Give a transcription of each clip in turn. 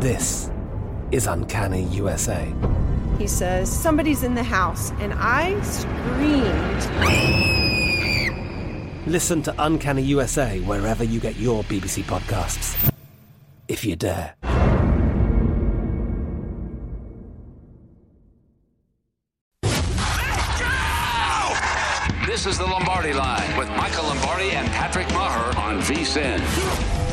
This is Uncanny USA. He says, Somebody's in the house, and I screamed. Listen to Uncanny USA wherever you get your BBC podcasts, if you dare. This is the Lombardi Line with Michael Lombardi and Patrick Meagher on VSIN.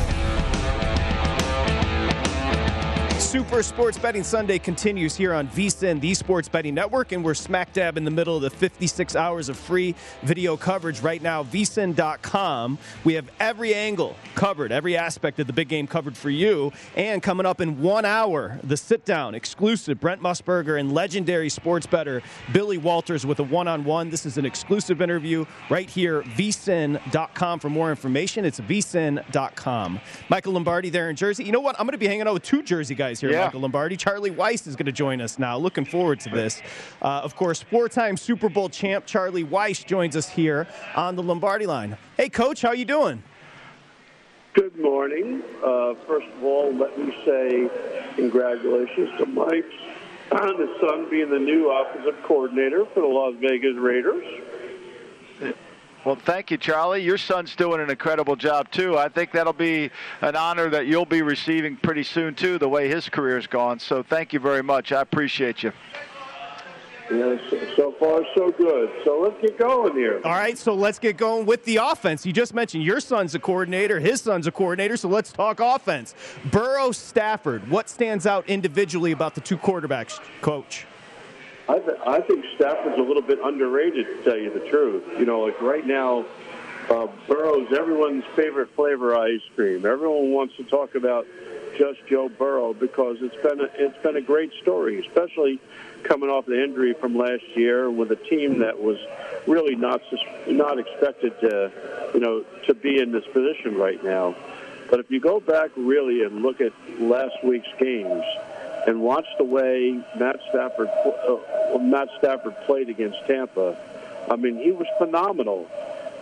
Super Sports Betting Sunday continues here on VSIN, the Sports Betting Network, and we're smack dab in the middle of the 56 hours of free video coverage right now. VSIN.com. We have every angle covered, every aspect of the big game covered for you. And coming up in one hour, the sit down exclusive Brent Musburger and legendary sports better Billy Walters with a one on one. This is an exclusive interview right here, VSIN.com. For more information, it's VSIN.com. Michael Lombardi there in Jersey. You know what? I'm going to be hanging out with two Jersey guys here, Yeah. Michael Lombardi. Charlie Weis is going to join us now. Looking forward to this. Uh, of course, four time Super Bowl champ Charlie Weis joins us here on the Lombardi line. Hey, Coach, how you doing? Good morning. Uh, first of all, let me say congratulations to Mike on his son being the new offensive coordinator for the Las Vegas Raiders. Well, thank you, Charlie. Your son's doing an incredible job too. I think that'll be an honor that you'll be receiving pretty soon too, the way his career's gone. So thank you very much. I appreciate you. Yeah, so far so good. So let's get going here. All right, so let's get going with the offense. You just mentioned your son's a coordinator, his son's a coordinator, so let's talk offense. Burrow, Stafford, what stands out individually about the two quarterbacks, Coach? I, th- I think Stafford's a little bit underrated, to tell you the truth. You know, like right now, uh, Burrow's everyone's favorite flavor ice cream. Everyone wants to talk about just Joe Burrow because it's been a, it's been a great story, especially coming off the injury from last year with a team that was really not not expected to you know to be in this position right now. But if you go back really and look at last week's games and watch the way Matt Stafford uh, Matt Stafford played against Tampa, I mean he was phenomenal.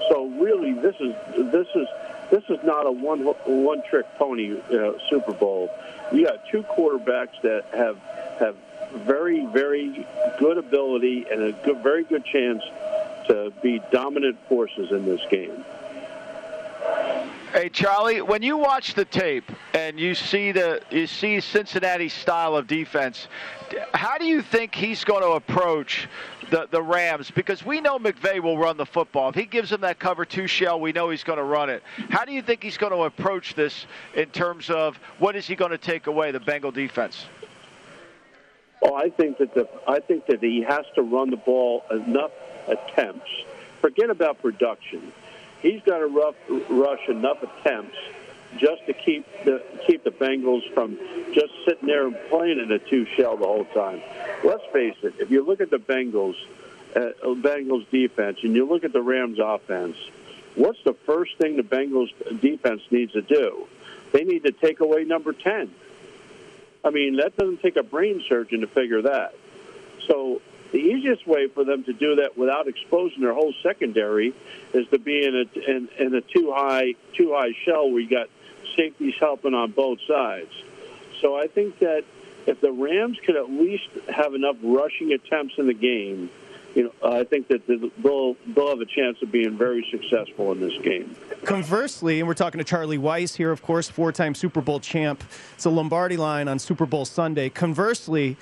So really, this is this is this is not a one one trick pony uh, Super Bowl. You got two quarterbacks that have have very very good ability and a good, very good chance to be dominant forces in this game. Hey Charlie, when you watch the tape and you see the you see Cincinnati's style of defense, how do you think he's going to approach the the Rams? Because we know McVay will run the football. If he gives them that cover two shell, we know he's going to run it. How do you think he's going to approach this in terms of what is he going to take away the Bengal defense? Oh, I think that the I think that he has to run the ball enough attempts. Forget about production. He's got to rough, rush enough attempts just to keep the keep the Bengals from just sitting there and playing in a two shell the whole time. Let's face it. If you look at the Bengals, uh, Bengals defense, and you look at the Rams offense, what's the first thing the Bengals defense needs to do? They need to take away number ten. I mean, that doesn't take a brain surgeon to figure that. So the easiest way for them to do that without exposing their whole secondary is to be in a in, in a too high too high shell where you got safeties helping on both sides. So I think that if the Rams could at least have enough rushing attempts in the game, you know, I think that they'll they'll have a chance of being very successful in this game. Conversely, and we're talking to Charlie Weis here, of course, four time Super Bowl champ. It's a Lombardi line on Super Bowl Sunday. Conversely,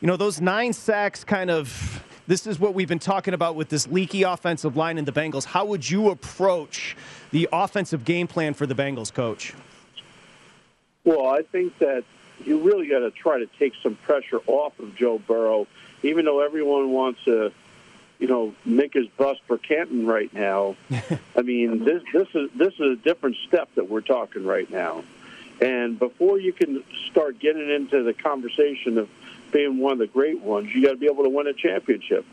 you know, those nine sacks kind of. This is what we've been talking about with this leaky offensive line in the Bengals. How would you approach the offensive game plan for the Bengals, coach? Well, I think that you really got to try to take some pressure off of Joe Burrow, even though everyone wants to, you know, make his bust for Canton right now. I mean, this this is this is a different step that we're talking right now. And before you can start getting into the conversation of being one of the great ones, you got to be able to win a championship.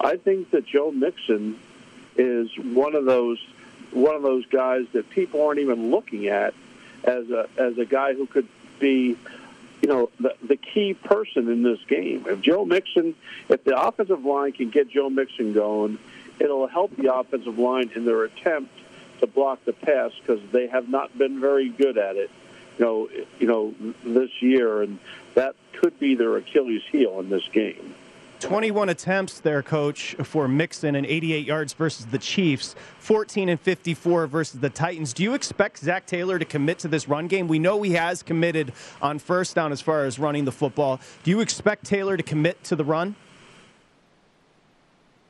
I think that Joe Mixon is one of those one of those guys that people aren't even looking at as a as a guy who could be you know, the, the key person in this game. If Joe Mixon, if the offensive line can get Joe Mixon going, it'll help the offensive line in their attempt to block the pass because they have not been very good at it. You know, you know, this year, and that could be their Achilles heel in this game. 21 attempts there, coach, for Mixon and 88 yards versus the Chiefs, 14 and 54 versus the Titans. Do you expect Zac Taylor to commit to this run game? We know he has committed on first down as far as running the football. Do you expect Taylor to commit to the run?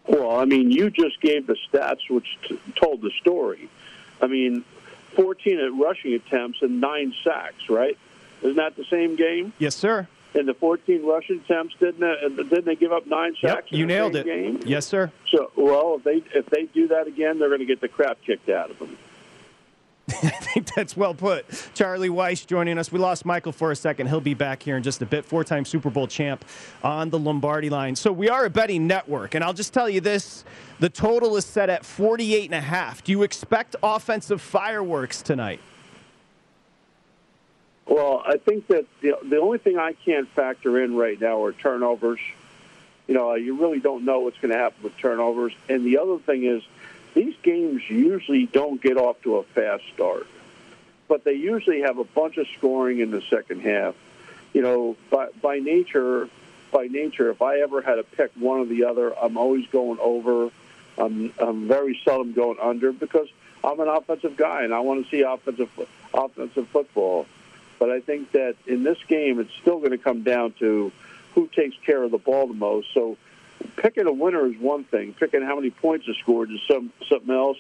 Well, I mean, you just gave the stats which t- told the story. I mean, 14 at rushing attempts and nine sacks, right? Isn't that the same game? Yes, sir in the 14 rushing attempts, didn't they, uh, didn't they give up nine sacks? Yep, you nailed it. Game? Yes, sir. So, well, if they if they do that again, they're going to get the crap kicked out of them. I think that's well put. Charlie Weis joining us. We lost Michael for a second. He'll be back here in just a bit. Four time Super Bowl champ on the Lombardi line. So we are a betting network. And I'll just tell you this the total is set at 48 and a half. Do you expect offensive fireworks tonight? Well, I think that the the only thing I can't factor in right now are turnovers. You know, you really don't know what's going to happen with turnovers. And the other thing is, these games usually don't get off to a fast start, but they usually have a bunch of scoring in the second half. You know, by by nature, by nature, if I ever had to pick one or the other, I'm always going over. I'm I'm very seldom going under because I'm an offensive guy and I want to see offensive offensive football. But I think that in this game, it's still going to come down to who takes care of the ball the most. So picking a winner is one thing. Picking how many points are scored is some, something else.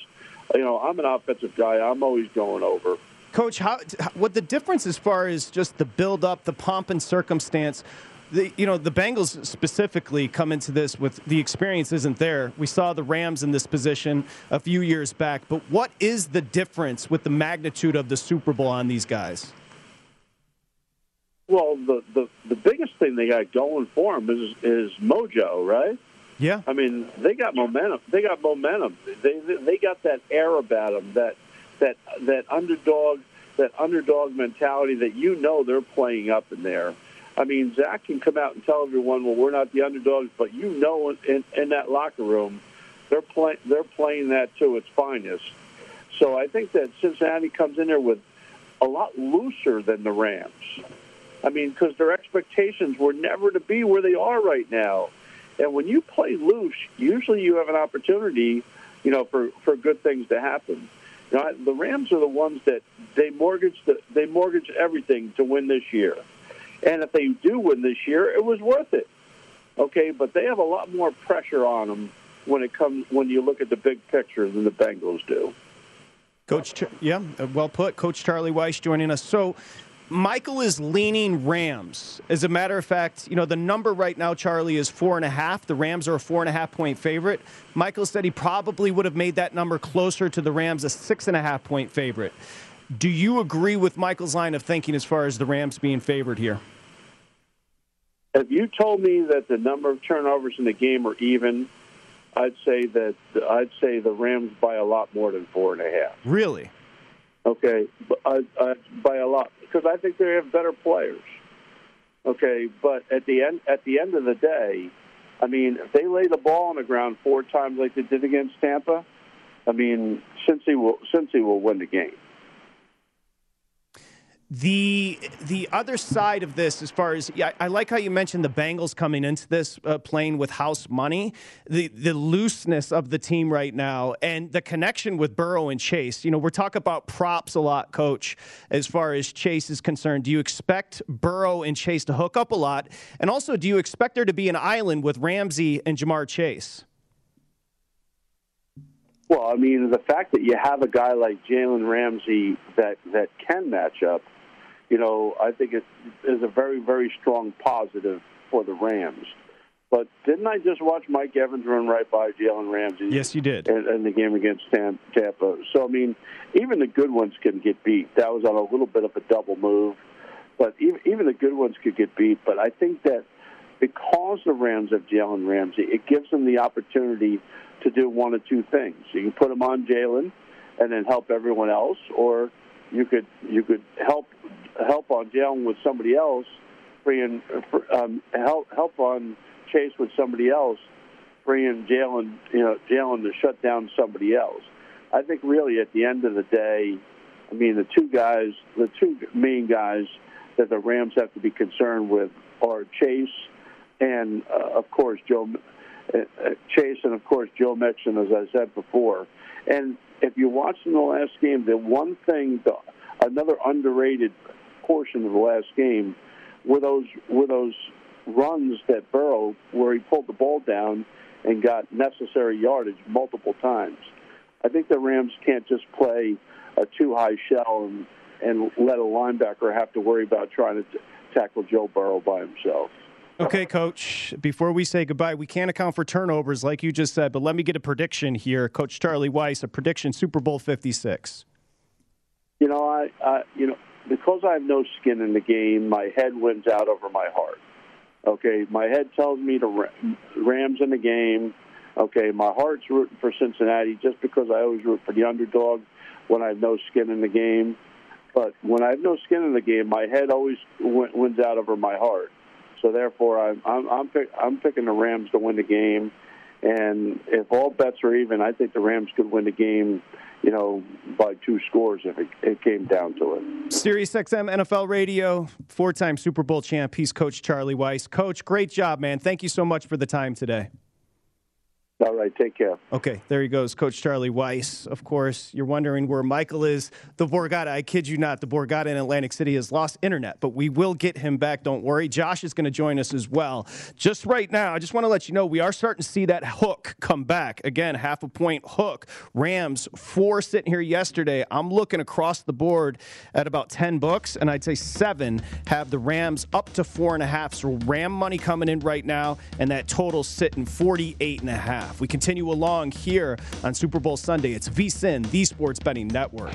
You know, I'm an offensive guy. I'm always going over. Coach, how, what the difference as far as just the build up, the pomp and circumstance, the, you know, the Bengals specifically come into this with the experience isn't there. We saw the Rams in this position a few years back, but what is the difference with the magnitude of the Super Bowl on these guys? Well, the, the the biggest thing they got going for them is is mojo, right? Yeah. I mean, they got momentum. They got momentum. They they got that air about them. That that that underdog that underdog mentality that you know they're playing up in there. I mean, Zac can come out and tell everyone, "Well, we're not the underdogs," but you know, in, in that locker room, they're playing they're playing that to its finest. So I think that Cincinnati comes in there with a lot looser than the Rams. I mean, because their expectations were never to be where they are right now. And when you play loose, usually you have an opportunity, you know, for, for good things to happen. You know, the Rams are the ones that they mortgage the, they mortgage everything to win this year. And if they do win this year, it was worth it. Okay, but they have a lot more pressure on them when it comes when you look at the big picture than the Bengals do. Coach, yeah, well put. Coach Charlie Weis joining us. So, Michael is leaning Rams. As a matter of fact, you know, the number right now, Charlie, is four and a half. The Rams are a four and a half point favorite. Michael said he probably would have made that number closer to the Rams, a six and a half point favorite. Do you agree with Michael's line of thinking as far as the Rams being favored here? If you told me that the number of turnovers in the game are even, I'd say that I'd say the Rams by a lot more than four and a half. Really? Okay, uh, uh, by a lot because I think they have better players. Okay, but at the end at the end of the day, I mean, if they lay the ball on the ground four times like they did against Tampa, I mean, Cincy will Cincy will win the game. The the other side of this, as far as yeah, I like how you mentioned the Bengals coming into this uh, playing with house money, the the looseness of the team right now, and the connection with Burrow and Chase. You know, we're talking about props a lot, Coach, as far as Chase is concerned. Do you expect Burrow and Chase to hook up a lot, and also do you expect there to be an island with Ramsey and Ja'Marr Chase? Well, I mean, the fact that you have a guy like Jalen Ramsey that that can match up you know, I think it is a very, very strong positive for the Rams. But didn't I just watch Mike Evans run right by Jalen Ramsey? Yes, you did. In, in the game against Tampa. So I mean, even the good ones can get beat. That was on a little bit of a double move, but even even the good ones could get beat. But I think that because the Rams have Jalen Ramsey, it gives them the opportunity to do one of two things. You can put them on Jalen and then help everyone else, or you could you could help help on Jalen with somebody else, freeing um, help help on Chase with somebody else, freeing Jalen you know Jalen to shut down somebody else. I think really at the end of the day, I mean the two guys, the two main guys that the Rams have to be concerned with are Chase and uh, of course Joe uh, uh, Chase and of course Joe Mixon, as I said before. And if you watch in the last game, the one thing, the, another underrated portion of the last game, were those were those runs that Burrow, where he pulled the ball down and got necessary yardage multiple times. I think the Rams can't just play a too high shell and and let a linebacker have to worry about trying to t- tackle Joe Burrow by himself. Okay, coach, before we say goodbye, we can't account for turnovers like you just said, but let me get a prediction here. Coach Charlie Weis, a prediction Super Bowl 56. You know, I, I you know, because I have no skin in the game, my head wins out over my heart. Okay, my head tells me to Rams in the game. Okay, my heart's rooting for Cincinnati just because I always root for the underdog when I have no skin in the game. But when I have no skin in the game, my head always wins out over my heart. So therefore, I'm I'm I'm, pick, I'm picking the Rams to win the game. And if all bets are even, I think the Rams could win the game, you know, by two scores if it, it came down to it. Sirius XM NFL Radio, four-time Super Bowl champ. He's Coach Charlie Weis. Coach, great job, man. Thank you so much for the time today. All right, take care. Okay, there he goes, Coach Charlie Weis. Of course, you're wondering where Michael is. The Borgata, I kid you not, the Borgata in Atlantic City has lost internet, but we will get him back. Don't worry. Josh is going to join us as well. Just right now, I just want to let you know we are starting to see that hook come back. Again, half a point hook. Rams, four sitting here yesterday. I'm looking across the board at about 10 books, and I'd say seven have the Rams up to four and a half. So Ram money coming in right now, and that total sitting 48 and a half. We continue along here on Super Bowl Sunday. It's VSIN, the Sports Betting Network.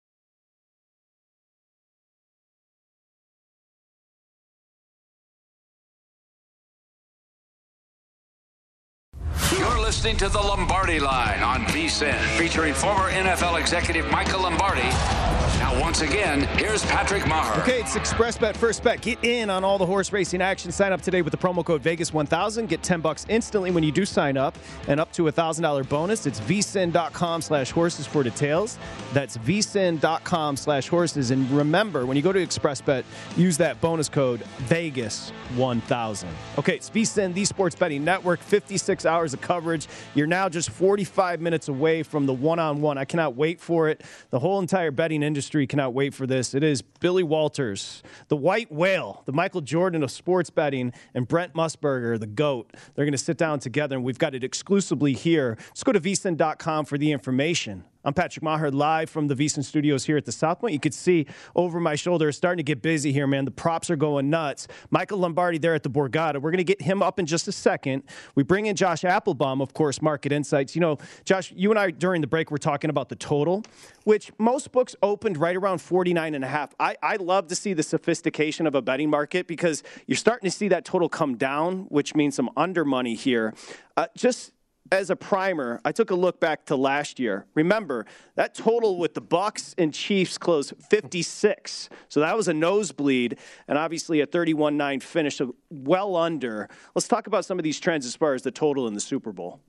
Listening to the Lombardi Line on VSIN, featuring former NFL executive Michael Lombardi. Once again, here's Patrick Meagher. Okay, it's XpressBet First Bet. Get in on all the horse racing action. Sign up today with the promo code Vegas1000. Get 10 bucks instantly when you do sign up, and up to a thousand dollar bonus. It's vsin.com slash horses for details. That's vsin.com slash horses. And remember, when you go to XpressBet, use that bonus code Vegas1000. Okay, it's vsin, the sports betting network. 56 hours of coverage. You're now just 45 minutes away from the one on one. I cannot wait for it. The whole entire betting industry cannot wait for this. It is Billy Walters, the white whale, the Michael Jordan of sports betting, and Brent Musburger, the GOAT. They're going to sit down together, and we've got it exclusively here. Let's go to vsin.com for the information I'm Patrick Meagher, live from the VSiN Studios here at the South Point. You can see over my shoulder, it's starting to get busy here, man. The props are going nuts. Michael Lombardi there at the Borgata. We're going to get him up in just a second. We bring in Josh Appelbaum, of course, Market Insights. You know, Josh, you and I during the break were talking about the total, which most books opened right around 49 and a half. I, I love to see the sophistication of a betting market because you're starting to see that total come down, which means some under money here. Uh, just as a primer, I took a look back to last year. Remember, that total with the Bucs and Chiefs closed 56. So that was a nosebleed and obviously a 31-9 finish, so well under. Let's talk about some of these trends as far as the total in the Super Bowl.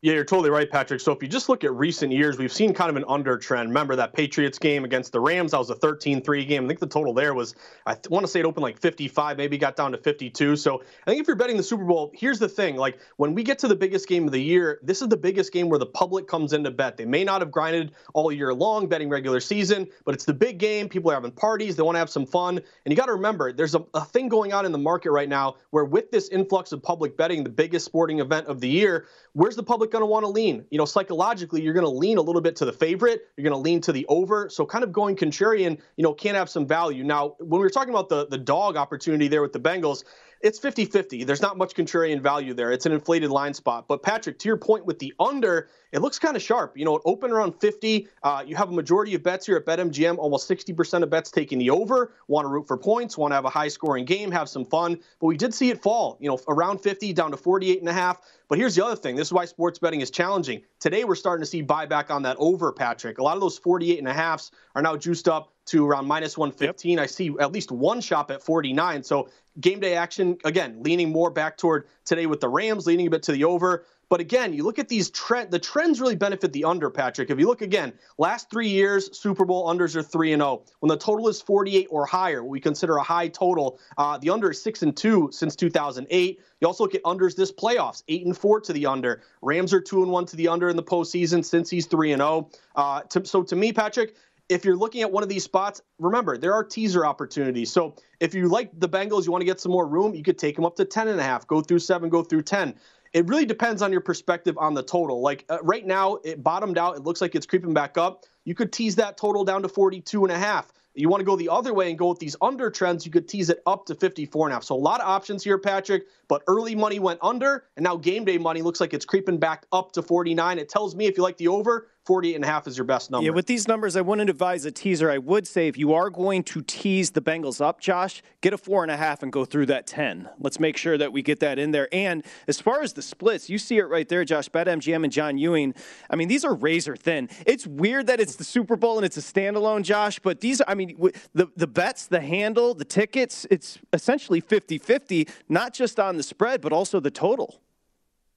Yeah, you're totally right, Patrick. So if you just look at recent years, we've seen kind of an under trend. Remember that Patriots game against the Rams? That was a 13-3 game. I think the total there was, I th- want to say it opened like 55, maybe got down to 52. So I think if you're betting the Super Bowl, here's the thing: like when we get to the biggest game of the year, this is the biggest game where the public comes in to bet. They may not have grinded all year long betting regular season, but it's the big game. People are having parties. They want to have some fun, and you got to remember, there's a, a thing going on in the market right now where with this influx of public betting, the biggest sporting event of the year, where's the public going to want to lean? You know, psychologically, you're going to lean a little bit to the favorite. You're going to lean to the over. So kind of going contrarian, you know, can have some value. Now, when we were talking about the the dog opportunity there with the Bengals, it's 50 50. There's not much contrarian value there. It's an inflated line spot. But, Patrick, to your point with the under, it looks kind of sharp. You know, it opened around 50. Uh, you have a majority of bets here at BetMGM, almost 60% of bets taking the over. Want to root for points, want to have a high scoring game, have some fun. But we did see it fall, you know, around 50 down to 48 and a half. But here's the other thing. This is why sports betting is challenging. Today, we're starting to see buyback on that over, Patrick. A lot of those 48 and a halfs are now juiced up to around minus 115. Yep. I see at least one shop at 49. So game day action, again, leaning more back toward today with the Rams, leaning a bit to the over. But again, you look at these trend the trends really benefit the under, Patrick. If you look again, last three years, Super Bowl unders are three and zero. Oh. When the total is 48 or higher, we consider a high total. Uh, the under is six and two since 2008. You also look at unders this playoffs, eight and four to the under. Rams are two and one to the under in the postseason since he's three and zero. Oh. Uh, so to me, Patrick, if you're looking at one of these spots, remember there are teaser opportunities. So if you like the Bengals, you want to get some more room, you could take them up to 10 and a half, go through seven, go through 10. It really depends on your perspective on the total. Like uh, right now, it bottomed out. It looks like it's creeping back up. You could tease that total down to 42 and a half. You want to go the other way and go with these under trends, you could tease it up to 54 and a half. So a lot of options here, Patrick, but early money went under, and now game day money looks like it's creeping back up to 49. It tells me if you like the over, 48 and a half is your best number. Yeah, with these numbers, I wouldn't advise a teaser. I would say if you are going to tease the Bengals up, Josh, get a four and a half and go through that 10. Let's make sure that we get that in there. And as far as the splits, you see it right there, Josh. BetMGM and John Ewing. I mean, these are razor thin. It's weird that it's the Super Bowl and it's a standalone, Josh, but these, I mean, the, the bets, the handle, the tickets, it's essentially 50 50, not just on the spread, but also the total.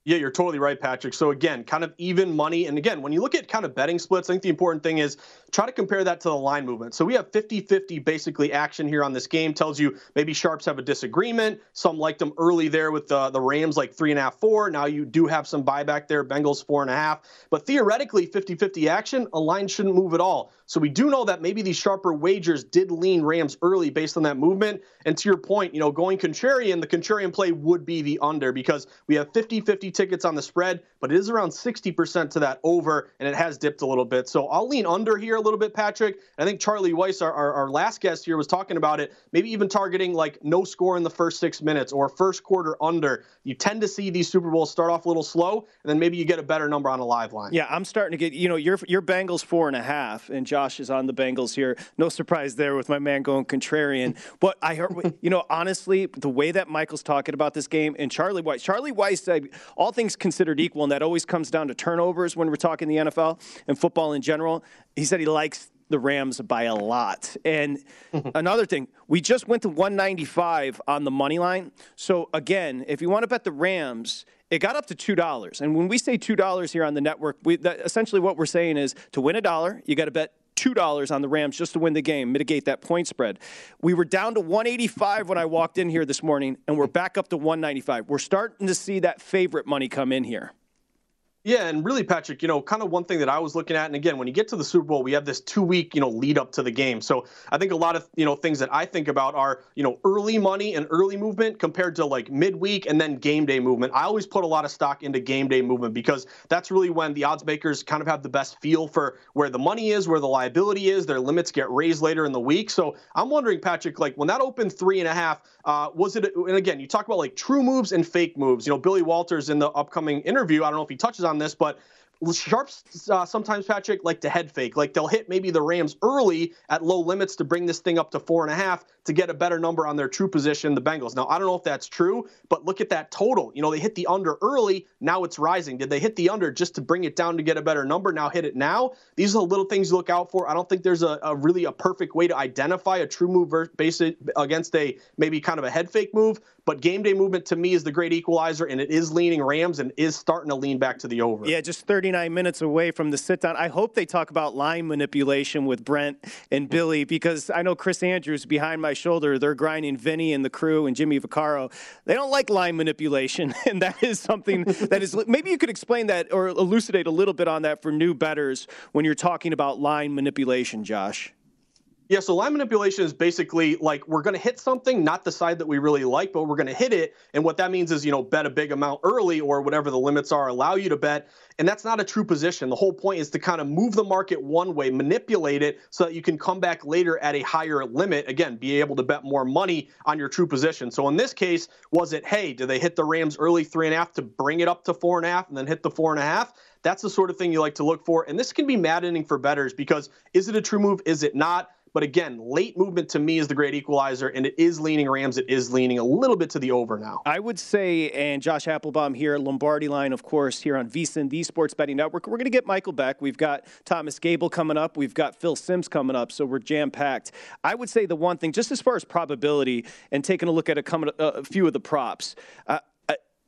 Yeah, you're totally right, Patrick. So again, kind of even money. And again, when you look at kind of betting splits, I think the important thing is try to compare that to the line movement. So we have 50-50 basically action here on this game. Tells you maybe sharps have a disagreement. Some liked them early there with the, the Rams like three and a half, four. Now you do have some buyback there. Bengals four and a half. But theoretically, 50-50 action, a line shouldn't move at all. So we do know that maybe these sharper wagers did lean Rams early based on that movement. And to your point, you know, going contrarian, the contrarian play would be the under because we have 50-50 tickets on the spread, but it is around 60% to that over, and it has dipped a little bit. So I'll lean under here a little bit, Patrick. I think Charlie Weis, our, our, our last guest here, was talking about it, maybe even targeting like no score in the first six minutes or first quarter under. You tend to see these Super Bowls start off a little slow, and then maybe you get a better number on a live line. Yeah, I'm starting to get, you know, your, your Bengals four and a half, and Josh Josh is on the Bengals here. No surprise there with my man going contrarian. But I heard, you know, honestly, the way that Michael's talking about this game and Charlie Weis, Charlie Weis said, all things considered equal, and that always comes down to turnovers when we're talking the NFL and football in general. He said he likes the Rams by a lot. And another thing, we just went to 195 on the money line. So again, if you want to bet the Rams, it got up to two dollars. And when we say two dollars here on the network, we, that, essentially what we're saying is to win a dollar, you got to bet $2 on the Rams just to win the game, mitigate that point spread. We were down to 185 when I walked in here this morning, and we're back up to 195. We're starting to see that favorite money come in here. Yeah, and really, Patrick, you know, kind of one thing that I was looking at, and again, when you get to the Super Bowl, we have this two-week, you know, lead up to the game. So I think a lot of, you know, things that I think about are, you know, early money and early movement compared to like midweek and then game day movement. I always put a lot of stock into game day movement because that's really when the odds makers kind of have the best feel for where the money is, where the liability is. Their limits get raised later in the week. So I'm wondering, Patrick, like when that opened three and a half, uh, was it? And again, you talk about like true moves and fake moves. You know, Billy Walters in the upcoming interview. I don't know if he touches on this, but sharps uh, sometimes Patrick like to head fake. Like they'll hit maybe the Rams early at low limits to bring this thing up to four and a half to get a better number on their true position, the Bengals. Now I don't know if that's true, but look at that total. You know they hit the under early, now it's rising. Did they hit the under just to bring it down to get a better number? Now hit it now. These are the little things you look out for. I don't think there's a, a really a perfect way to identify a true move based against a maybe kind of a head fake move. But game day movement to me is the great equalizer, and it is leaning Rams and is starting to lean back to the over. Yeah, just 39 minutes away from the sit down. I hope they talk about line manipulation with Brent and Billy because I know Chris Andrews behind my shoulder. They're grinding Vinny and the crew and Jimmy Vaccaro. They don't like line manipulation, and that is something that is. Maybe you could explain that or elucidate a little bit on that for new betters when you're talking about line manipulation, Josh. Yeah, so line manipulation is basically like we're going to hit something, not the side that we really like, but we're going to hit it. And what that means is, you know, bet a big amount early or whatever the limits are, allow you to bet. And that's not a true position. The whole point is to kind of move the market one way, manipulate it so that you can come back later at a higher limit. Again, be able to bet more money on your true position. So in this case, was it, hey, do they hit the Rams early three and a half to bring it up to four and a half and then hit the four and a half? That's the sort of thing you like to look for. And this can be maddening for betters because is it a true move? Is it not? But again, late movement to me is the great equalizer, and it is leaning Rams. It is leaning a little bit to the over now. I would say, and Josh Appelbaum here, Lombardi line, of course, here on VSIN, the Sports Betting Network. We're going to get Michael Beck. We've got Thomas Gable coming up. We've got Phil Simms coming up, so we're jam packed. I would say the one thing, just as far as probability, and taking a look at a, a few of the props. Uh,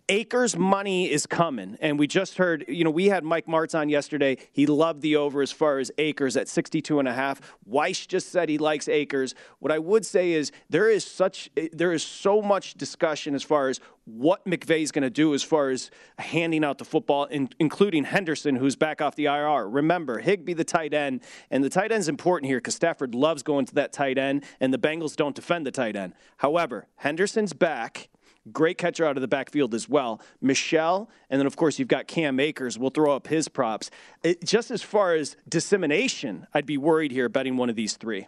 Akers money is coming. And we just heard, you know, we had Mike Martz on yesterday. He loved the over as far as Akers at 62 and a half. Weis just said he likes Akers. What I would say is there is such there is so much discussion as far as what McVay's going to do as far as handing out the football, in, including Henderson, who's back off the IR. Remember, Higbee, the tight end, and the tight end's important here because Stafford loves going to that tight end, and the Bengals don't defend the tight end. However, Henderson's back. Great catcher out of the backfield as well. Michel, and then of course you've got Cam Akers. We'll throw up his props. It, just as far as dissemination, I'd be worried here betting one of these three.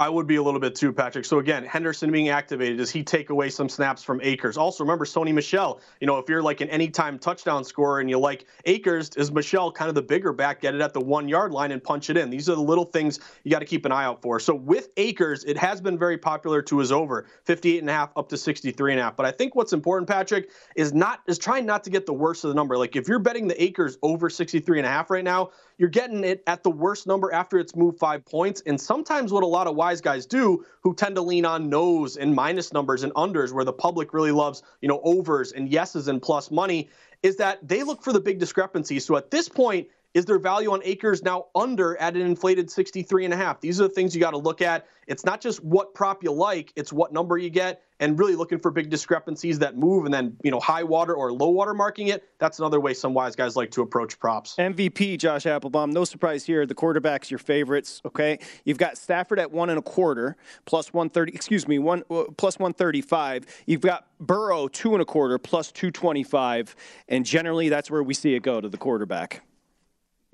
I would be a little bit too, Patrick. So again, Henderson being activated, does he take away some snaps from Akers? Also, remember Sony Michel. You know, if you're like an anytime touchdown scorer and you like Akers, is Michelle kind of the bigger back, get it at the one yard line and punch it in? These are the little things you got to keep an eye out for. So with Akers, it has been very popular to his over 58 and a half up to 63 and a half. But I think what's important, Patrick, is not is trying not to get the worst of the number. Like if you're betting the Akers over 63 and a half right now, you're getting it at the worst number after it's moved five points. And sometimes what a lot of wise guys do who tend to lean on no's and minus numbers and unders where the public really loves, you know, overs and yeses and plus money is that they look for the big discrepancies. So at this point, is there value on Akers now under at an inflated 63 and a half? These are the things you got to look at. It's not just what prop you like, it's what number you get and really looking for big discrepancies that move and then, you know, high water or low water marking it. That's another way some wise guys like to approach props. MVP, Josh Appelbaum. No surprise here. The quarterback's your favorites, okay? You've got Stafford at one and a quarter, plus 130, excuse me, one uh, plus 135. You've got Burrow two and a quarter, plus 225. And generally, that's where we see it go to the quarterback.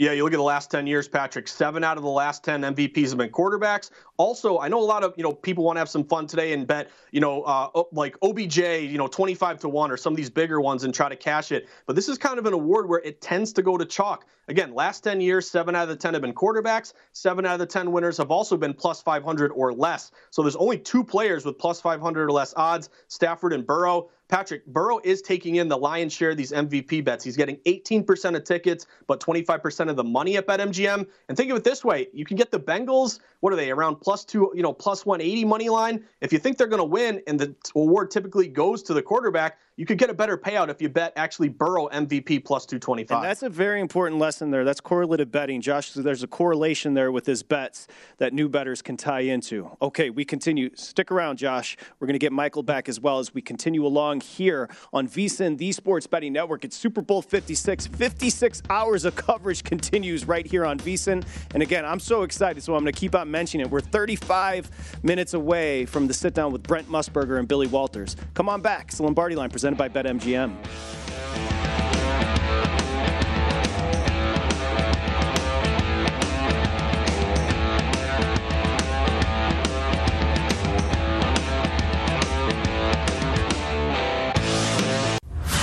Yeah, you look at the last 10 years, Patrick, seven out of the last 10 MVPs have been quarterbacks. Also, I know a lot of, you know, people want to have some fun today and bet, you know, uh, like OBJ, you know, 25 to 1 or some of these bigger ones and try to cash it. But this is kind of an award where it tends to go to chalk. Again, last 10 years, seven out of the 10 have been quarterbacks. Seven out of the 10 winners have also been plus 500 or less. So there's only two players with plus 500 or less odds Stafford and Burrow. Patrick, Burrow is taking in the lion's share of these MVP bets. He's getting 18% of tickets, but 25% of the money at BetMGM. And think of it this way: you can get the Bengals. What are they around plus two? You know, plus 180 money line. If you think they're going to win, and the award typically goes to the quarterback, you could get a better payout if you bet actually Burrow MVP plus 225. And that's a very important lesson there. That's correlative betting. Josh, there's a correlation there with his bets that new bettors can tie into. Okay, we continue. Stick around, Josh. We're going to get Michael back as well as we continue along here on VSIN, the Sports Betting Network. It's Super Bowl 56. 56 hours of coverage continues right here on VSIN. And again, I'm so excited, so I'm going to keep on mentioning it. We're 35 minutes away from the sit down with Brent Musburger and Billy Walters. Come on back. It's the Lombardi line presented by BetMGM.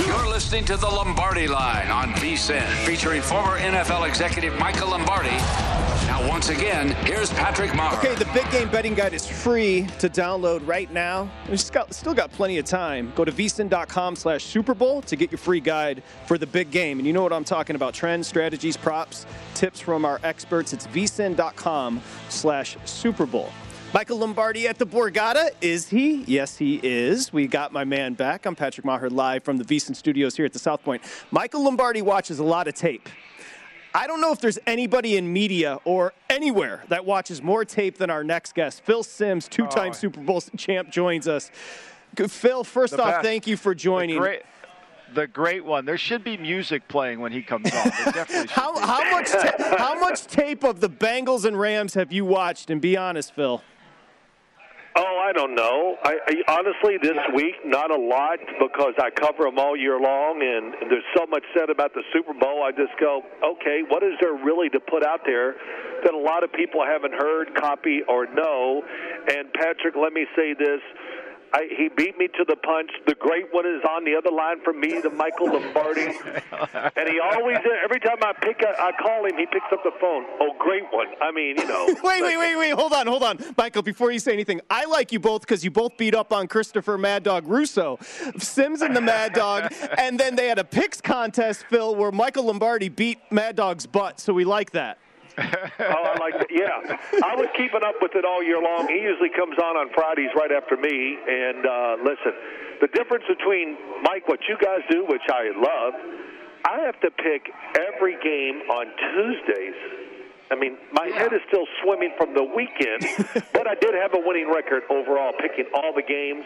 You're listening to the Lombardi Line on VSIN, featuring former NFL executive Michael Lombardi. Once again, here's Patrick Meagher. Okay, the big game betting guide is free to download right now. We've still got, still got plenty of time. Go to vsin.com slash Super Bowl to get your free guide for the big game. And you know what I'm talking about trends, strategies, props, tips from our experts. It's vsin.com slash Super Bowl. Michael Lombardi at the Borgata. Is he? Yes, he is. We got my man back. I'm Patrick Meagher live from the VSiN studios here at the South Point. Michael Lombardi watches a lot of tape. I don't know if there's anybody in media or anywhere that watches more tape than our next guest. Phil Simms, two time Oh. Super Bowl champ, joins us. Phil, first The off, best. thank you for joining. The great, the great one. There should be music playing when he comes on. There definitely should How, how, much ta- how much tape of the Bengals and Rams have you watched? And be honest, Phil. Oh, I don't know. I, I honestly this week not a lot because I cover them all year long, and there's so much said about the Super Bowl. I just go, okay, what is there really to put out there that a lot of people haven't heard, copy, or know? And Patrick, let me say this. I, he beat me to the punch. The great one is on the other line for me, the Michael Lombardi, and he always every time I pick, up, I call him, he picks up the phone. Oh, great one! I mean, you know. wait, wait, wait, wait. Hold on, hold on. Michael, before you say anything, I like you both because you both beat up on Christopher Mad Dog Russo, Simms and the Mad Dog, and then they had a picks contest, Phil, where Michael Lombardi beat Mad Dog's butt. So we like that. Oh, I like that. Yeah, I was keeping up with it all year long. He usually comes on on Fridays right after me. And uh, listen, the difference between Mike, what you guys do, which I love, I have to pick every game on Tuesdays. I mean, my head is still swimming from the weekend, but I did have a winning record overall, picking all the games.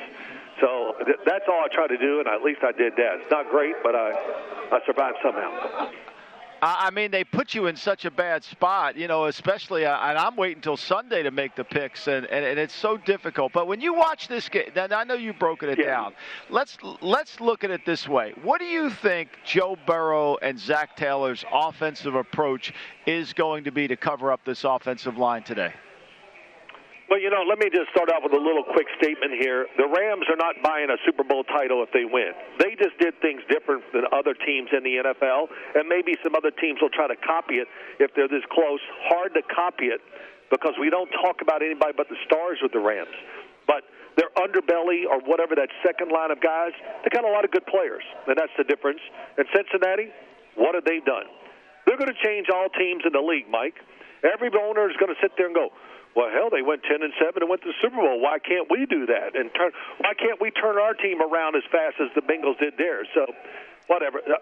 So th- that's all I try to do, and at least I did that. It's not great, but I, I survived somehow. I I mean, they put you in such a bad spot, you know, especially, uh, and I'm waiting until Sunday to make the picks, and, and, and it's so difficult. But when you watch this game, and I know you've broken it down. Let's let's look at it this way. What do you think Joe Burrow and Zac Taylor's offensive approach is going to be to cover up this offensive line today? Well, you know, let me just start off with a little quick statement here. The Rams are not buying a Super Bowl title if they win. They just did things different than other teams in the NFL, and maybe some other teams will try to copy it if they're this close. Hard to copy it because we don't talk about anybody but the stars with the Rams. But their underbelly or whatever that second line of guys, they got a lot of good players, and that's the difference. And Cincinnati, what have they done? They're going to change all teams in the league, Mike. Every owner is going to sit there and go, well, hell, they went ten and seven and went to the Super Bowl. Why can't we do that? And turn? Why can't we turn our team around as fast as the Bengals did theirs? So, whatever. Uh,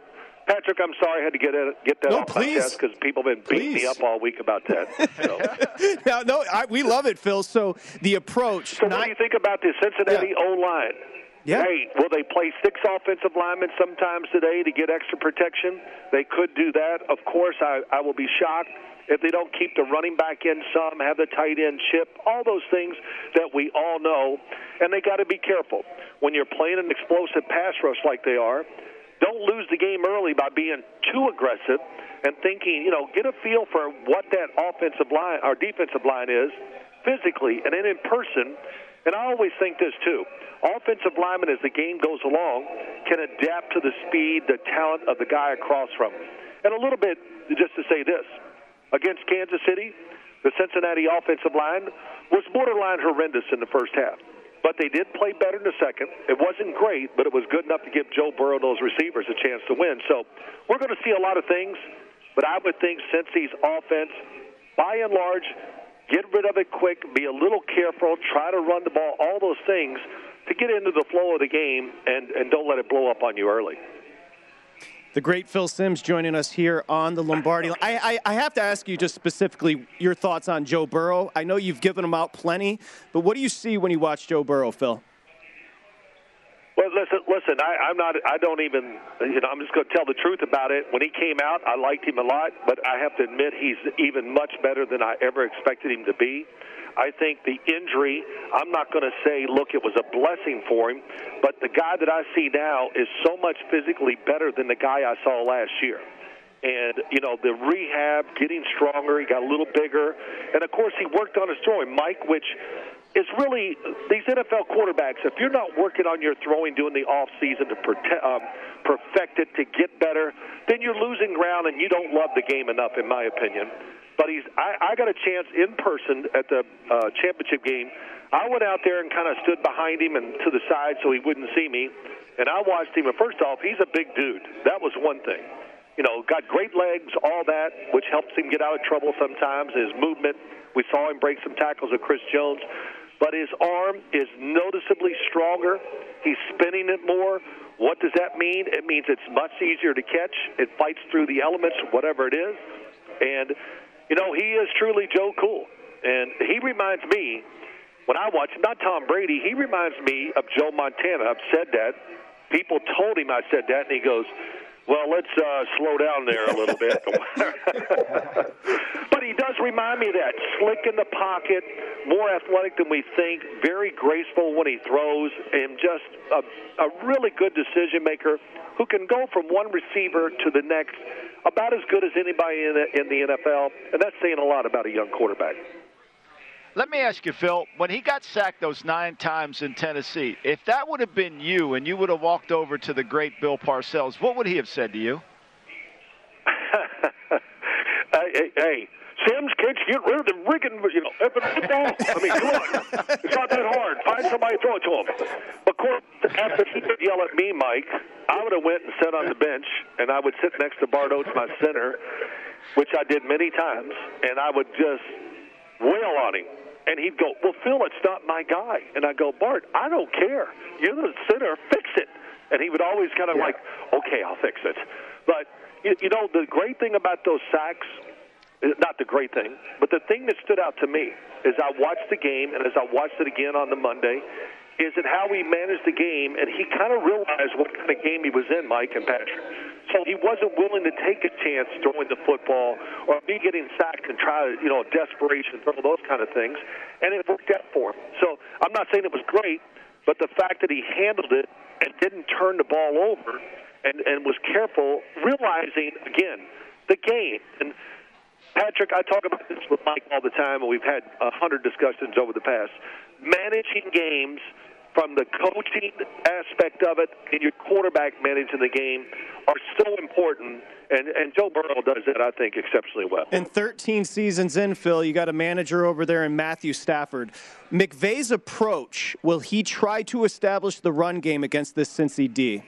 Patrick, I'm sorry I had to get it, get that No, off please. my chest because people have been beating me up all week about that. So, now, no, I, we love it, Phil. So the approach. so what do you think about the Cincinnati O line? Yeah. Hey, will they play six offensive linemen sometimes today to get extra protection? They could do that. Of course, I, I will be shocked if they don't keep the running back in some, have the tight end chip, all those things that we all know. And they got to be careful. When you're playing an explosive pass rush like they are, don't lose the game early by being too aggressive and thinking, you know, get a feel for what that offensive line or defensive line is physically and then in person. And I always think this too. Offensive linemen, as the game goes along, can adapt to the speed, the talent of the guy across from them. And a little bit, just to say this, against Kansas City, the Cincinnati offensive line was borderline horrendous in the first half. But they did play better in the second. It wasn't great, but it was good enough to give Joe Burrow and those receivers a chance to win. So we're going to see a lot of things, but I would think Cincy's offense, by and large, get rid of it quick, be a little careful, try to run the ball, all those things to get into the flow of the game and, and don't let it blow up on you early. The great Phil Simms joining us here on the Lombardi. I, I, I, have to ask you just specifically your thoughts on Joe Burrow. I know you've given him out plenty, but what do you see when you watch Joe Burrow, Phil? Well, listen, listen. I, I'm not. I don't even. You know, I'm just going to tell the truth about it. When he came out, I liked him a lot, but I have to admit he's even much better than I ever expected him to be. I think the injury, I'm not going to say, look, it was a blessing for him, but the guy that I see now is so much physically better than the guy I saw last year. And, you know, the rehab, getting stronger, he got a little bigger. And, of course, he worked on his throwing, Mike, which is really these NFL quarterbacks. If you're not working on your throwing during the off season to protect, um, perfect it to get better, then you're losing ground and you don't love the game enough, in my opinion. But he's I, I got a chance in person at the uh, championship game. I went out there and kind of stood behind him and to the side so he wouldn't see me. And I watched him. And first off, he's a big dude. That was one thing. You know, got great legs, all that, which helps him get out of trouble sometimes. His movement. We saw him break some tackles with Chris Jones but his arm is noticeably stronger. He's spinning it more. What does that mean? It means it's much easier to catch. It fights through the elements, whatever it is. And you know, he is truly Joe Cool. And he reminds me, when I watch, not Tom Brady, he reminds me of Joe Montana. I've said that. People told him I said that, and he goes, well, let's uh, slow down there a little bit. but he does remind me of that. Slick in the pocket, more athletic than we think, very graceful when he throws, and just a, a really good decision maker who can go from one receiver to the next about as good as anybody in the, in the NFL, and that's saying a lot about a young quarterback. Let me ask you, Phil, when he got sacked those nine times in Tennessee, if that would have been you and you would have walked over to the great Bill Parcells, what would he have said to you? hey, hey, hey, Simms, can't you get rid of the rigging, you know, effing football? I mean, come on. It's not that hard. Find somebody throw it to him. Of course, after he would yell at me, Mike, I would have went and sat on the bench, and I would sit next to Bart Oates, my center, which I did many times, and I would just wail on him. And he'd go, well, Phil, it's not my guy. And I go, Bart, I don't care. You're the center. Fix it. And he would always kind of yeah. like, okay, I'll fix it. But, you, you know, the great thing about those sacks – not the great thing, but the thing that stood out to me as I watched the game and as I watched it again on the Monday is that how he managed the game, and he kind of realized what kind of game he was in, Mike and Patrick. So he wasn't willing to take a chance throwing the football or me getting sacked and try to, you know, desperation, throw those kind of things, and it worked out for him. So I'm not saying it was great, but the fact that he handled it and didn't turn the ball over and, and was careful, realizing, again, the game. And Patrick, I talk about this with Mike all the time, and we've had a hundred discussions over the past. Managing games from the coaching aspect of it and your quarterback managing the game are so important. And, and Joe Burrow does that, I think, exceptionally well. And 13 seasons in, Phil, you got a manager over there in Matthew Stafford. McVay's approach, will he try to establish the run game against this Cincy D?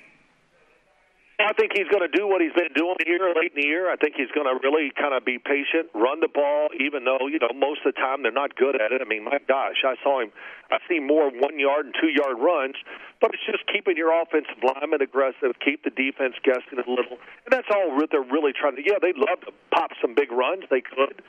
I think he's going to do what he's been doing here late in the year. I think he's going to really kind of be patient, run the ball, even though you know most of the time they're not good at it. I mean, my gosh, I saw him. I've seen more one yard and two yard runs, but it's just keeping your offensive lineman aggressive, keep the defense guessing a little, and that's all they're really trying to. Yeah, they'd love to pop some big runs. They could.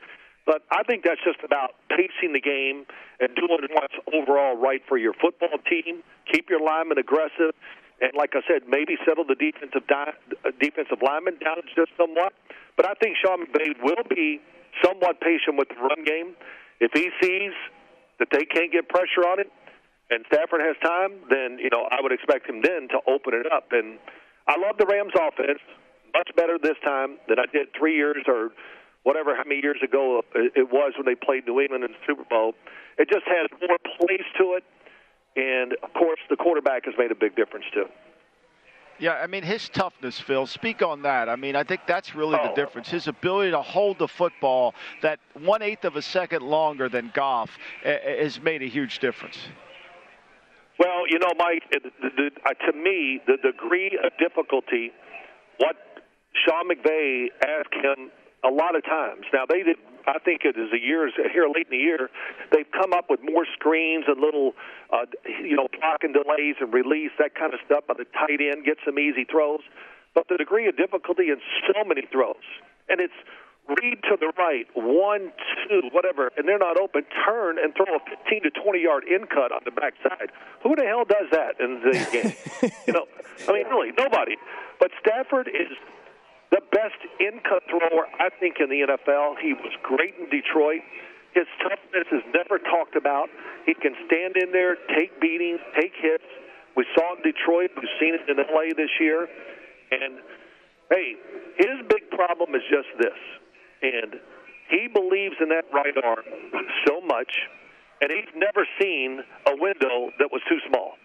But I think that's just about pacing the game and doing what's overall right for your football team. Keep your linemen aggressive and like I said, maybe settle the defensive di- uh, defensive lineman down just somewhat. But I think Sean McVay will be somewhat patient with the run game. If he sees that they can't get pressure on it, and Stafford has time, then you know I would expect him then to open it up. And I love the Rams' offense much better this time than I did three years or whatever how many years ago it was when they played New England in the Super Bowl. It just has more place to it. And of course, the quarterback has made a big difference too. Yeah, I mean his toughness, Phil. Speak on that. I mean, I think that's really oh. the difference. His ability to hold the football that one eighth of a second longer than Goff has made a huge difference. Well, you know, Mike, the, the, uh, to me, the degree of difficulty, what Sean McVay asked him a lot of times. Now they did I think it is a years here late in the year. They've come up with more screens and little, uh, you know, block and delays and release that kind of stuff. By the tight end, get some easy throws, but the degree of difficulty in so many throws, and it's read to the right, one, two, whatever, and they're not open, turn and throw a 15 to 20 yard in cut on the backside. Who the hell does that in the game? you know, I mean, really, nobody. But Stafford is the best in cut thrower, I think, in the NFL. He was great in Detroit. His toughness is never talked about. He can stand in there, take beatings, take hits. We saw in Detroit. We've seen it in LA this year. And, hey, his big problem is just this and he believes in that right arm so much, and he's never seen a window that was too small.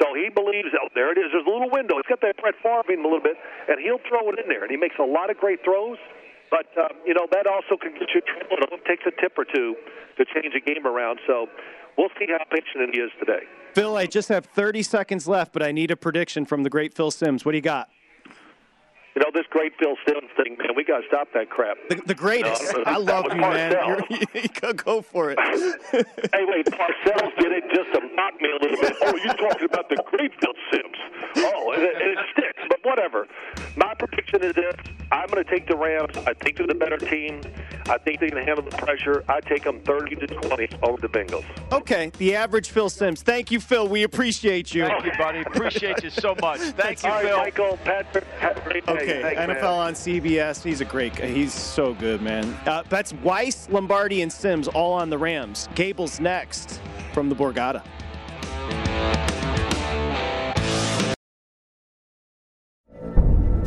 So he believes, oh, there it is. There's a little window. It's got that Brett Favre in a little bit, and he'll throw it in there. And he makes a lot of great throws. But uh, you know that also can get you trouble. It takes a tip or two to change a game around. So we'll see how patient he is today. Phil, I just have 30 seconds left, but I need a prediction from the great Phil Simms. What do you got? You know, this great Phil Simms thing, man, we got to stop that crap. The, the greatest. Know, I love you, man. you go for it. hey, wait, Parcells did it just to mock me a little bit. Oh, you're talking about the great Phil Simms. Oh, and and it sticks, but whatever. My prediction is this I'm going to take the Rams. I think they're the better team. I think they can handle the pressure. I take them 30 to 20 over the Bengals. Okay, the average Phil Simms. Thank you, Phil. We appreciate you. Thank you, buddy. Appreciate you so much. Thank you, All Phil. Right, Michael, Patrick, Patrick. Okay, Thanks, NFL man. on CBS. He's a great guy. He's so good, man. Uh, that's Weis, Lombardi, and Simms all on the Rams. Gable's next from the Borgata.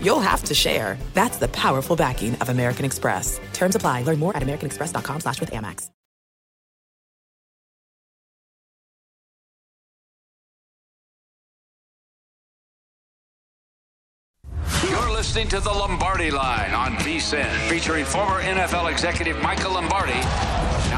you'll have to share. That's the powerful backing of American Express. Terms apply. Learn more at americanexpress.com slash with Amex. You're listening to the Lombardi Line on VSIN, featuring former NFL executive Michael Lombardi.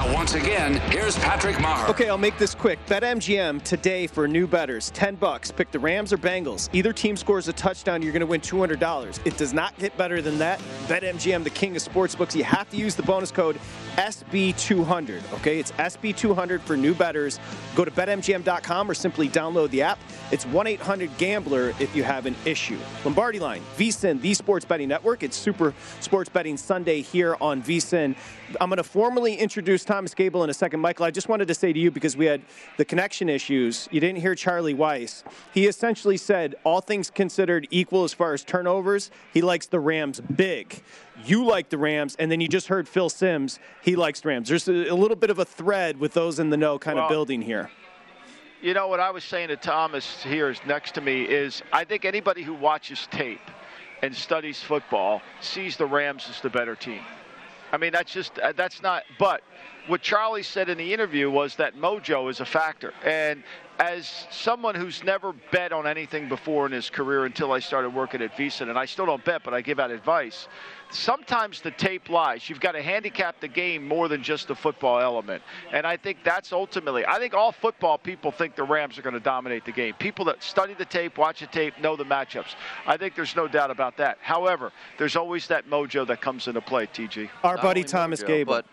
Now, once again, here's Patrick Meagher. Okay, I'll make this quick. BetMGM today for new betters, 10 bucks. Pick the Rams or Bengals. Either team scores a touchdown, you're going to win $200. It does not get better than that. BetMGM, the king of sportsbooks. You have to use the bonus code SB200. Okay, it's SB200 for new betters. Go to betmgm.com or simply download the app. It's 1-800-GAMBLER if you have an issue. Lombardi Line, VSIN, the Sports Betting Network. It's Super Sports Betting Sunday here on VSIN. I'm going to formally introduce Thomas Gable in a second. Michael, I just wanted to say to you because we had the connection issues. You didn't hear Charlie Weis. He essentially said, all things considered equal as far as turnovers, he likes the Rams big. You like the Rams, and then you just heard Phil Simms, He likes the Rams. There's a, little bit of a thread with those in the know kind Well, of building here. You know what I was saying to Thomas here is next to me is I think anybody who watches tape and studies football sees the Rams as the better team. I mean that's just uh, that's not. But what Charlie said in the interview was that mojo is a factor, and as someone who's never bet on anything before in his career until I started working at VSIN, and I still don't bet, but I give out advice. Sometimes the tape lies. You've got to handicap the game more than just the football element. And I think that's ultimately, I think all football people think the Rams are going to dominate the game. People that study the tape, watch the tape, know the matchups. I think there's no doubt about that. However, there's always that mojo that comes into play, TG. Our Not buddy Thomas Mojo, Gable. But,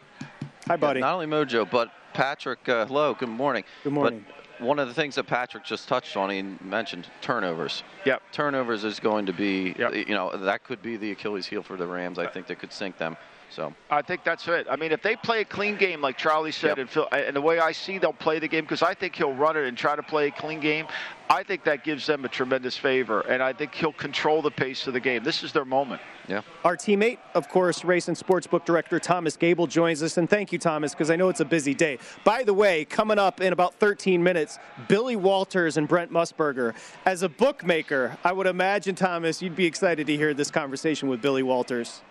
Hi, buddy. Yeah, not only Mojo, but Patrick. Uh, hello. Good morning. Good morning. But one of the things that Patrick just touched on, he mentioned turnovers. Yep. Turnovers is going to be, you know, that could be the Achilles heel for the Rams. I think that could sink them. So I think that's it. I mean, if they play a clean game, like Charlie said, and, Phil, and the way I see they'll play the game, because I think he'll run it and try to play a clean game. I think that gives them a tremendous favor, and I think he'll control the pace of the game. This is their moment. Yeah. Our teammate, of course, race and sportsbook director Thomas Gable joins us, and thank you, Thomas, because I know it's a busy day. By the way, coming up in about 13 minutes, Billy Walters and Brent Musburger. As a bookmaker, I would imagine, Thomas, you'd be excited to hear this conversation with Billy Walters.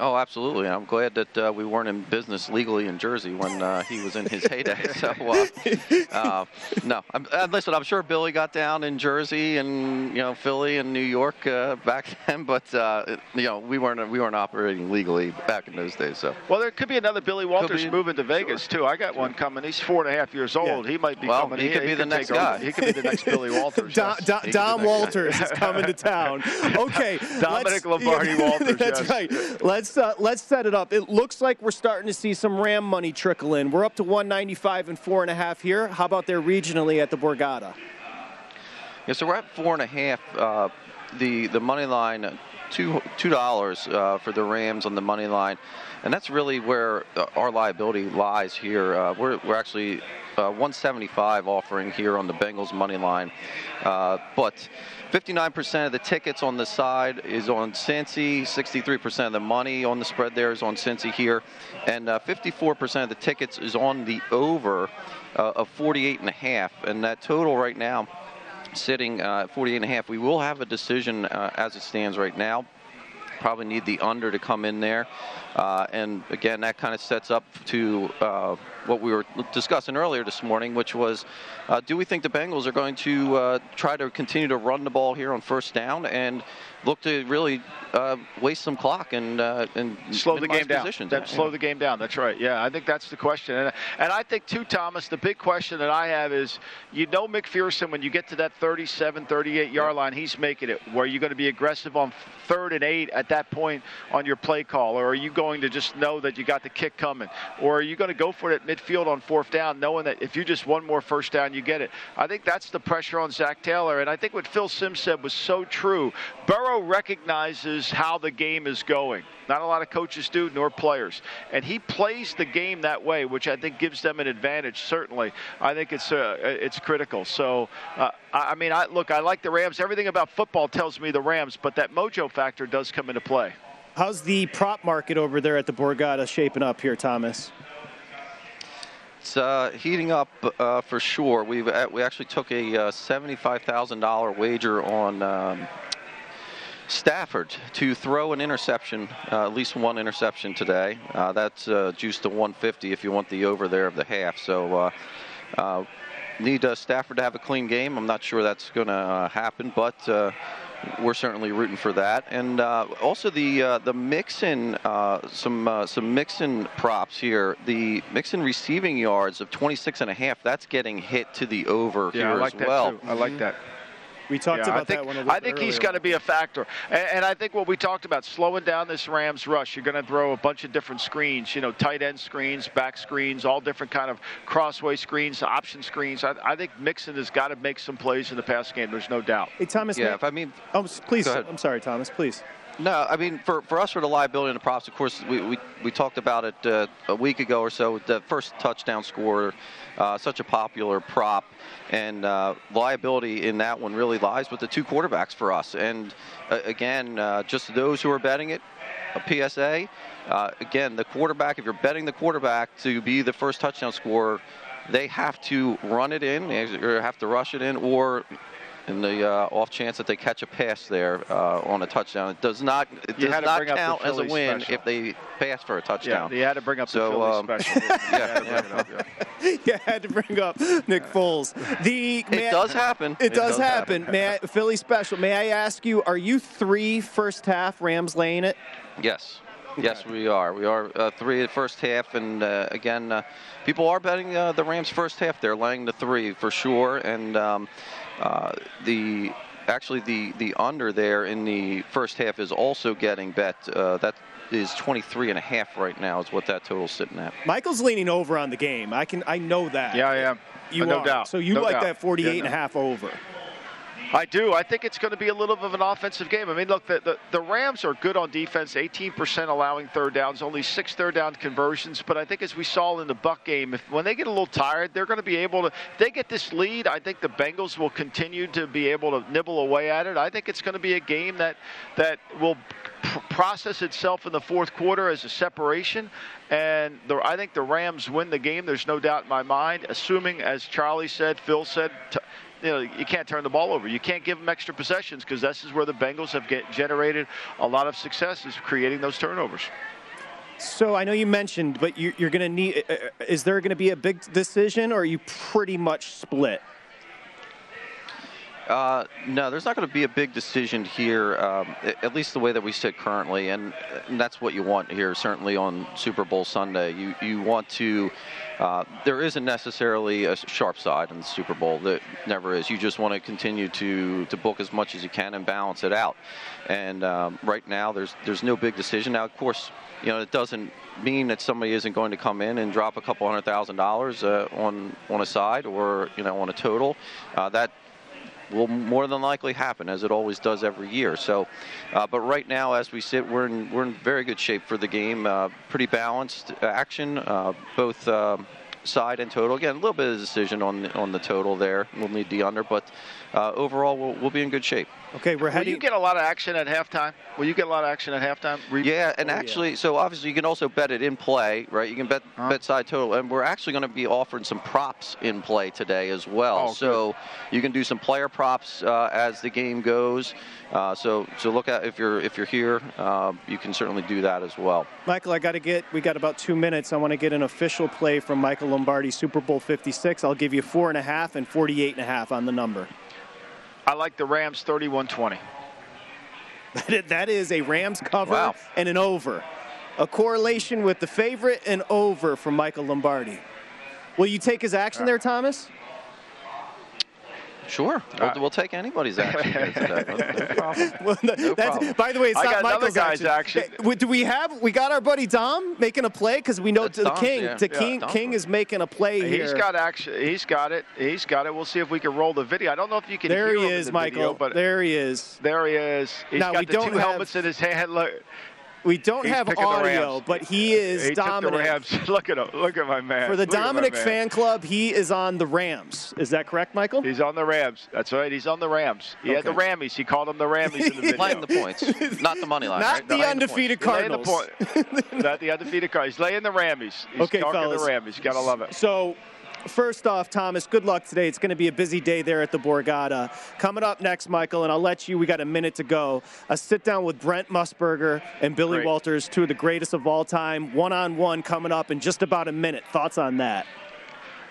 Oh, absolutely. I'm glad that uh, we weren't in business legally in Jersey when uh, he was in his heyday. So, uh, uh, no. I'm, uh, listen, I'm sure Billy got down in Jersey and you know Philly and New York uh, back then, but uh, you know we weren't we weren't operating legally back in those days. So. Well, there could be another Billy Walters be. moving to Vegas too. I got one coming. He's four and a half years old. He might be Well, coming. he could be the next take over. guy. He could be the next Billy Walters. Dom, yes. Dom, He could Dom the guy. Walters is coming to town. Okay, Dominic let's- Lombardi Walters, That's yes. right. Let's uh, let's set it up. It looks like we're starting to see some Ram money trickle in. We're up to 195 and four and a half here. How about there regionally at the Borgata? Yeah, so we're at four and a half. Uh, the the money line, uh, two two dollars uh, for the Rams on the money line, and that's really where uh, our liability lies here. Uh, we're we're actually uh, 175 offering here on the Bengals money line, uh, but 59% of the tickets on the side is on Cincy, 63% of the money on the spread there is on Cincy here, and uh, 54% of the tickets is on the over uh, of 48 and a half, and that total right now sitting uh, at 48 and a half. We will have a decision uh, as it stands right now. Probably need the under to come in there. Uh, and again, that kind of sets up to uh, what we were discussing earlier this morning, which was uh, do we think the Bengals are going to uh, try to continue to run the ball here on first down and look to really uh, waste some clock and, uh, and slow the game down. That, slow the game down. That's right. Yeah, I think that's the question. And, and I think too, Thomas. The big question that I have is, you know, McPherson when you get to that 37, 38 yard line, he's making it. Where you going to be aggressive on third and eight at that point on your play call, or are you going to just know that you got the kick coming, or are you going to go for it at midfield on fourth down, knowing that if you just one more first down, you get it? I think that's the pressure on Zac Taylor, and I think what Phil Simms said was so true. Burrow recognizes how the game is going. Not a lot of coaches do, nor players. And he plays the game that way, which I think gives them an advantage. Certainly, I think it's uh, it's critical. So, uh, I mean, I look, I like the Rams. Everything about football tells me the Rams, but that mojo factor does come into play. How's the prop market over there at the Borgata shaping up here, Thomas? It's uh, heating up uh, for sure. We we actually took a uh, seventy-five thousand dollar wager on um, Stafford to throw an interception, uh, at least one interception today. Uh, that's uh, juiced to 150 if you want the over there of the half. So. Uh, uh, Need uh, Stafford to have a clean game. I'm not sure that's going to uh, happen, but uh, we're certainly rooting for that. And uh, also the uh, the Mixon uh, some uh, some Mixon props here. The Mixon receiving yards of 26 and a half. That's getting hit to the over Yeah, here I like as that well. too. I like that. We talked Yeah, about I think, that one a little I think bit he's earlier. got to be a factor. And, and I think what we talked about, slowing down this Rams rush, you're going to throw a bunch of different screens, you know, tight end screens, back screens, all different kind of crossway screens, option screens. I, I think Mixon has got to make some plays in the pass game. There's no doubt. Hey, Thomas. Yeah, may- if I mean, oh, please. I'm sorry, Thomas. Please. No, I mean for, for us for the liability and the props, of course, we, we, we talked about it uh, a week ago or so. The first touchdown score, uh, such a popular prop, and uh, liability in that one really lies with the two quarterbacks for us. And uh, again, uh, just those who are betting it, a PSA. Uh, again, the quarterback. If you're betting the quarterback to be the first touchdown scorer, they have to run it in, or have to rush it in, or in the uh, off chance that they catch a pass there uh, on a touchdown. It does not it You does had to not bring up count as a win special. if they pass for a touchdown. Yeah, you had to bring up So, the Philly um, special. You had yeah, it up, yeah. you had to bring up Nick Foles. The may I- does happen. It, It does, does happen. happen. May I, Philly special. May I ask you, are you three first half Rams laying it? Yes. Yes, we are. We are uh, three at first half, and uh, again, uh, people are betting uh, the Rams first half. They're laying the three for sure, and um, uh, the actually the the under there in the first half is also getting bet. Uh, that is 23 and a half right now is what that total's sitting at. Michael's leaning over on the game. I can. I know that. Yeah, I am. You no are. doubt. So you No like doubt. that 48 Yeah, and a half over. I do. I think it's going to be a little bit of an offensive game. I mean, look, the, the, the, Rams are good on defense, 18% allowing third downs, only six third down conversions. But I think as we saw in the Buck game, if when they get a little tired, they're going to be able to. They get this lead, I think the Bengals will continue to be able to nibble away at it. I think it's going to be a game that that will process itself in the fourth quarter as a separation. And the, I think the Rams win the game. There's no doubt in my mind, assuming, as Charlie said, Phil said, t- you know, you can't turn the ball over. You can't give them extra possessions because this is where the Bengals have get, generated a lot of success is creating those turnovers. So I know you mentioned, but you, are going to need. Uh, uh, is there going to be a big decision, or are you pretty much split? Uh, no, there's not going to be a big decision here, um, at least the way that we sit currently, and, and, that's what you want here. Certainly on Super Bowl Sunday, you you want to. Uh, there isn't necessarily a sharp side in the Super Bowl. That never is. You just want to continue to to book as much as you can and balance it out. And um, right now, there's there's no big decision. Now, of course, you know it doesn't mean that somebody isn't going to come in and drop a couple hundred thousand dollars uh, on on a side or you know on a total. Uh, that will more than likely happen, as it always does every year. So, uh, but right now, as we sit, we're in we're in very good shape for the game. Uh, pretty balanced action, uh, both. Um, side and total. Again, a little bit of decision on on the total there. We'll need the under, but uh, overall, we'll, we'll be in good shape. Okay, we're heading. Will you get a lot of action at halftime? Will you get a lot of action at halftime? Re- yeah, and oh, actually, yeah. so obviously you can also bet it in play, right? You can bet huh? bet side total, and we're actually going to be offering some props in play today as well. Oh, so good. you can do some player props uh, as the game goes. Uh, so so look at if you're if you're here, uh, you can certainly do that as well. Michael, I got to get. We got about two minutes. I want to get an official play from Michael Lombardi, Super Bowl 56. I'll give you four and a half and 48 and a half on the number. I like the Rams 31 20. that is a Rams cover wow. and an over. A correlation with the favorite and over from Michael Lombardi. Will you take his action uh, there, Thomas? Sure, we'll, uh, we'll, take anybody's action here today. No. Well, no, no problem. By the way, it's I not Michael's action. action. Do we have? We got our buddy Dom making a play because we know the King. Yeah. The yeah, King. King is making a play he's here. He's got action. He's got it. He's got it. We'll see if we can roll the video. I don't know if you can. There he is, the Michael. Video, but there he is. There he is. He's now, got we the don't two have, helmets in his hand. Look. We don't He's have audio, but he is he Dominic. Look at him. Look at my man. For the Look Dominic fan club, he is on the Rams. Is that correct, Michael? He's on the Rams. That's right. He's on the Rams. He okay. had the Rammies. He called them the Rammies in the video. Laying the points, not the money line. Not right? the undefeated the Cardinals. The not the undefeated Cardinals. He's laying the Rammies. He's okay, fellas. the Rammies. Gotta love it. So First off, Thomas, good luck today. It's going to be a busy day there at the Borgata. Coming up next, Michael, and I'll let you, we got a minute to go. A sit down with Brent Musburger and Billy Great. Walters, two of the greatest of all time, one on one coming up in just about a minute. Thoughts on that?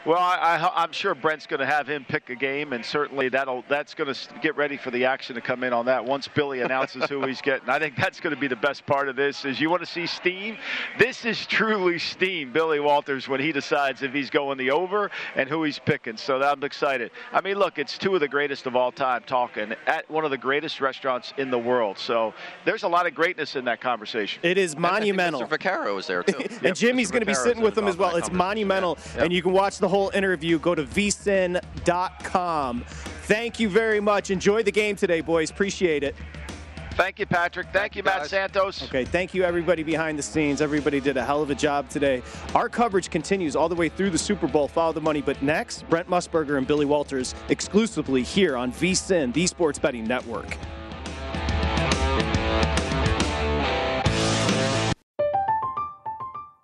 Well, I, am sure Brent's going to have him pick a game, and certainly that'll that's going to get ready for the action to come in on that once Billy announces who he's getting. I think that's going to be the best part of this. Is you want to see steam? This is truly steam, Billy Walters, when he decides if he's going the over and who he's picking. So I'm excited. I mean, look, it's two of the greatest of all time talking at one of the greatest restaurants in the world. So there's a lot of greatness in that conversation. It is monumental. Mr. Vaccaro is there too, and yep, Jimmy's going to be sitting with them as well. It's monumental, yeah. Yep. and you can watch the whole interview, go to vsin.com. Thank you very much. Enjoy the game today, boys. Appreciate it. Thank you, Patrick. Thank, thank you, Matt guys. Santos. Okay, thank you, everybody behind the scenes. Everybody did a hell of a job today. Our coverage continues all the way through the Super Bowl. Follow the money. But next, Brent Musburger and Billy Walters exclusively here on VSIN, the Sports Betting Network.